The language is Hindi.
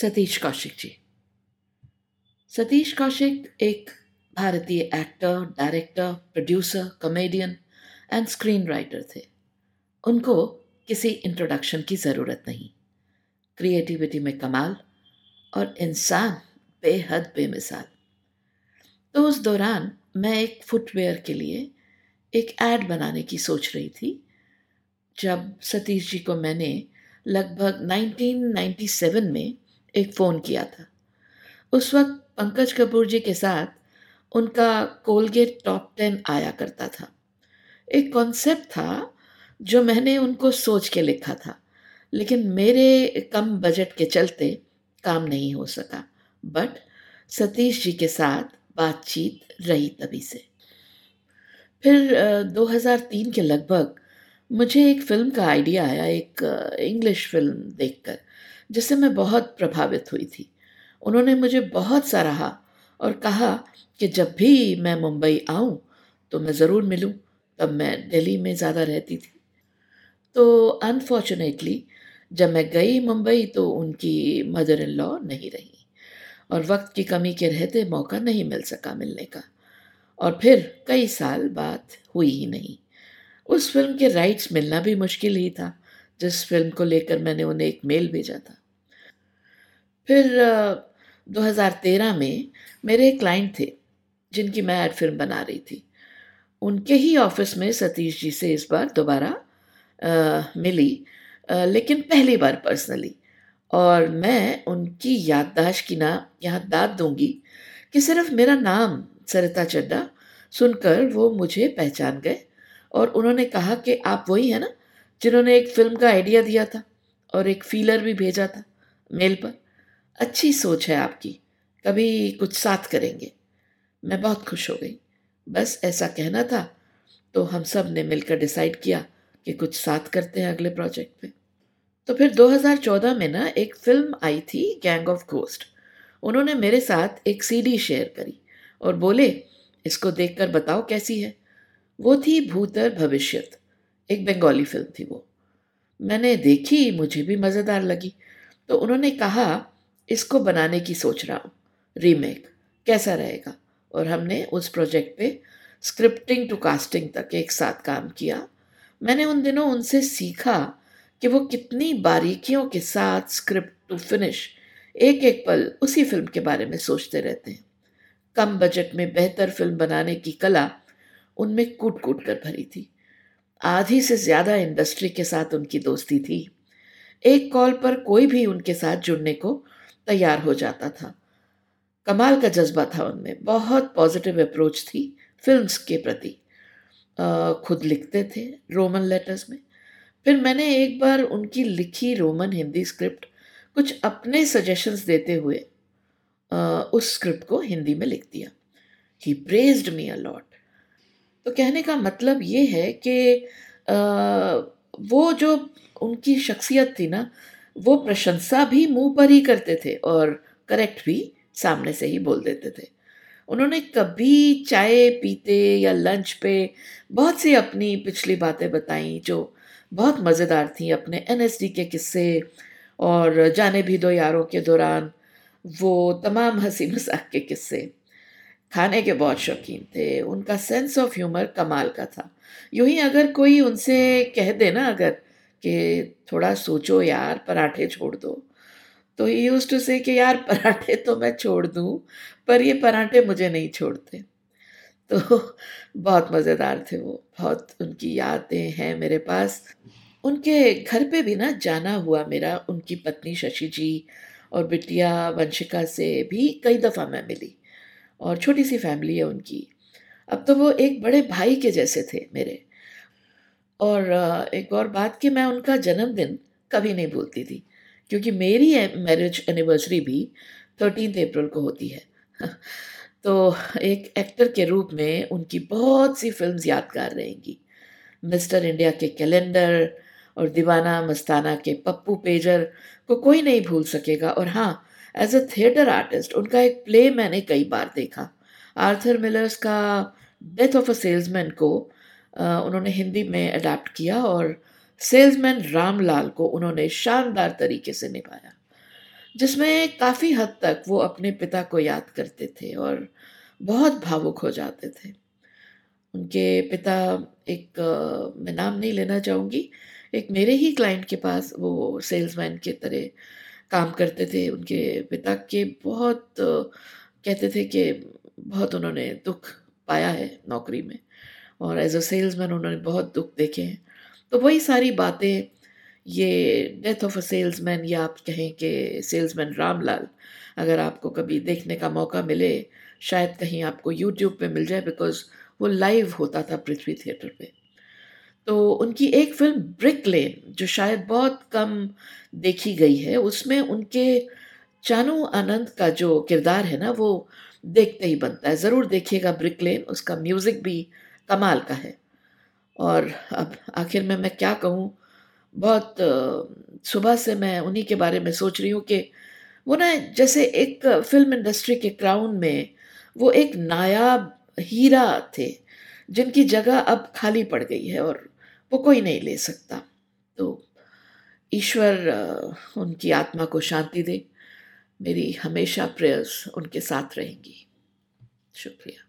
सतीश कौशिक जी। सतीश कौशिक एक भारतीय actor director producer comedian and screen writer थे। उनको किसी इंट्रोडक्शन की ज़रूरत नहीं। क्रिएटिविटी में कमाल और इंसान बेहद बेमिसाल। तो उस दौरान मैं एक फुटवेयर के लिए एक ऐड बनाने की सोच रही थी, जब सतीश जी को मैंने लगभग 1997 में एक फ़ोन किया था। उस वक्त पंकज कपूर जी के साथ उनका कोलगेट टॉप टेन आया करता था। एक कॉन्सेप्ट था जो मैंने उनको सोच के लिखा था, लेकिन मेरे कम बजट के चलते काम नहीं हो सका। बट सतीश जी के साथ बातचीत रही तभी से। फिर 2003 के लगभग मुझे एक फ़िल्म का आइडिया आया, एक इंग्लिश फ़िल्म देखकर। जिससे मैं बहुत प्रभावित हुई थी। उन्होंने मुझे बहुत सराहा और कहा कि जब भी मैं मुंबई आऊँ तो मैं ज़रूर मिलूँ। तब मैं दिल्ली में ज़्यादा रहती थी। तो अनफॉर्चुनेटली जब मैं गई मुंबई तो उनकी मदर इन लॉ नहीं रही और वक्त की कमी के रहते मौका नहीं मिल सका मिलने का। और फिर कई साल बात हुई ही नहीं। उस फ़िल्म के राइट्स मिलना भी मुश्किल ही था, जिस फ़िल्म को लेकर मैंने उन्हें एक मेल भेजा था। फिर 2013 में मेरे एक क्लाइंट थे जिनकी मैं एड फ़िल्म बना रही थी। उनके ही ऑफ़िस में सतीश जी से इस बार दोबारा मिली आ, लेकिन पहली बार पर्सनली और मैं उनकी याददाश्त की ना यहाँ दाद दूँगी कि सिर्फ़ मेरा नाम सरिता चड्डा सुनकर वो मुझे पहचान गए और उन्होंने कहा कि आप वही हैं ना जिन्होंने एक फ़िल्म का आइडिया दिया था और एक फीलर भी भेजा था मेल पर। अच्छी सोच है आपकी, कभी कुछ साथ करेंगे। मैं बहुत खुश हो गई। बस ऐसा कहना था तो हम सबने मिलकर डिसाइड किया कि कुछ साथ करते हैं अगले प्रोजेक्ट पे। तो फिर 2014 में ना एक फ़िल्म आई थी, गैंग ऑफ़ घोस्ट। उन्होंने मेरे साथ एक सीडी शेयर करी और बोले, इसको देखकर बताओ कैसी है? वो थी भूतर भविष्यत। एक बंगाली फ़िल्म थी वो। मैंने देखी, मुझे भी मज़ेदार लगी। तो उन्होंने कहा इसको बनाने की सोच रहा हूँ। रीमेक कैसा रहेगा? और हमने उस प्रोजेक्ट पे स्क्रिप्टिंग टू कास्टिंग तक एक साथ काम किया। मैंने उन दिनों उनसे सीखा कि वो कितनी बारीकियों के साथ स्क्रिप्ट टू फिनिश एक एक पल उसी फ़िल्म के बारे में सोचते रहते हैं। कम बजट में बेहतर फ़िल्म बनाने की कला उनमें कूट कूट कर भरी थी। आधी से ज़्यादा इंडस्ट्री के साथ उनकी दोस्ती थी। एक कॉल पर कोई भी उनके साथ जुड़ने को तैयार हो जाता था। कमाल का जज्बा था उनमें। बहुत पॉजिटिव अप्रोच थी फिल्म्स के प्रति। खुद लिखते थे रोमन लेटर्स में। फिर मैंने एक बार उनकी लिखी रोमन हिंदी स्क्रिप्ट कुछ अपने सजेशंस देते हुए उस स्क्रिप्ट को हिंदी में लिख दिया। ही प्रेज्ड मी अलॉट तो कहने का मतलब ये है कि वो जो उनकी शख्सियत थी ना वो प्रशंसा भी मुँह पर ही करते थे और करेक्ट भी सामने से ही बोल देते थे। उन्होंने कभी चाय पीते या लंच पे बहुत सी अपनी पिछली बातें बताई जो बहुत मज़ेदार थी अपने एनएसडी के किस्से और जाने भी दो यारों के दौरान वो तमाम हँसी मज़ाक के किस्से। खाने के बहुत शौकीन थे, उनका सेंस ऑफ़ ह्यूमर कमाल का था। यूँ ही अगर कोई उनसे कह दे ना अगर कि थोड़ा सोचो यार, पराठे छोड़ दो। तो ही यूज़ टू से कि यार, पराठे तो मैं छोड़ दूँ, पर ये पराठे मुझे नहीं छोड़ते। तो बहुत मज़ेदार थे वो, बहुत उनकी यादें हैं मेरे पास। उनके घर पे भी ना जाना हुआ मेरा, उनकी पत्नी शशि जी और बिटिया वंशिका से भी कई दफ़ा मैं मिली और छोटी सी फैमिली है उनकी। अब तो वो एक बड़े भाई के जैसे थे मेरे। और एक और बात कि मैं उनका जन्मदिन कभी नहीं भूलती थी, क्योंकि मेरी मैरिज एनिवर्सरी भी थर्टीन अप्रैल को होती है। तो एक एक्टर के रूप में उनकी बहुत सी फिल्म्स यादगार रहेंगी। मिस्टर इंडिया के कैलेंडर और दीवाना मस्ताना के पप्पू पेजर को कोई नहीं भूल सकेगा। और हाँ एज अ थिएटर आर्टिस्ट उनका एक प्ले मैंने कई बार देखा। आर्थर मिलर्स का डेथ ऑफ़ अ सेल्समैन को उन्होंने हिंदी में अडाप्ट किया और सेल्समैन रामलाल को उन्होंने शानदार तरीके से निभाया, जिसमें काफ़ी हद तक वो अपने पिता को याद करते थे और बहुत भावुक हो जाते थे। उनके पिता एक मैं नाम नहीं लेना चाहूँगी, एक मेरे ही क्लाइंट के पास वो सेल्समैन के तरह काम करते थे। उनके पिता के बहुत कहते थे कि बहुत उन्होंने दुख पाया है नौकरी में। और एज अ सेल्समैन उन्होंने बहुत दुख देखे हैं। तो वही सारी बातें, ये डेथ ऑफ़ अ सेल्समैन या आप कहें कि सेल्स सेल्समैन रामलाल अगर आपको कभी देखने का मौका मिले, शायद कहीं आपको यूट्यूब पे मिल जाए बिकॉज़ वो लाइव होता था पृथ्वी थिएटर पे। तो उनकी एक फ़िल्म ब्रिक लेन जो शायद बहुत कम देखी गई है, उसमें उनके चानू आनंद का जो किरदार है ना, वो देखते ही बनता है। ज़रूर देखिएगा ब्रिक लेन उसका म्यूज़िक भी कमाल का है। और अब आखिर में मैं क्या कहूँ? बहुत सुबह से मैं उन्हीं के बारे में सोच रही हूँ कि वो ना जैसे एक फ़िल्म इंडस्ट्री के क्राउन में वो एक नायाब हीरा थे, जिनकी जगह अब खाली पड़ गई है और वो कोई नहीं ले सकता। तो ईश्वर उनकी आत्मा को शांति दे। मेरी हमेशा प्रेयर्स उनके साथ रहेंगी। शुक्रिया।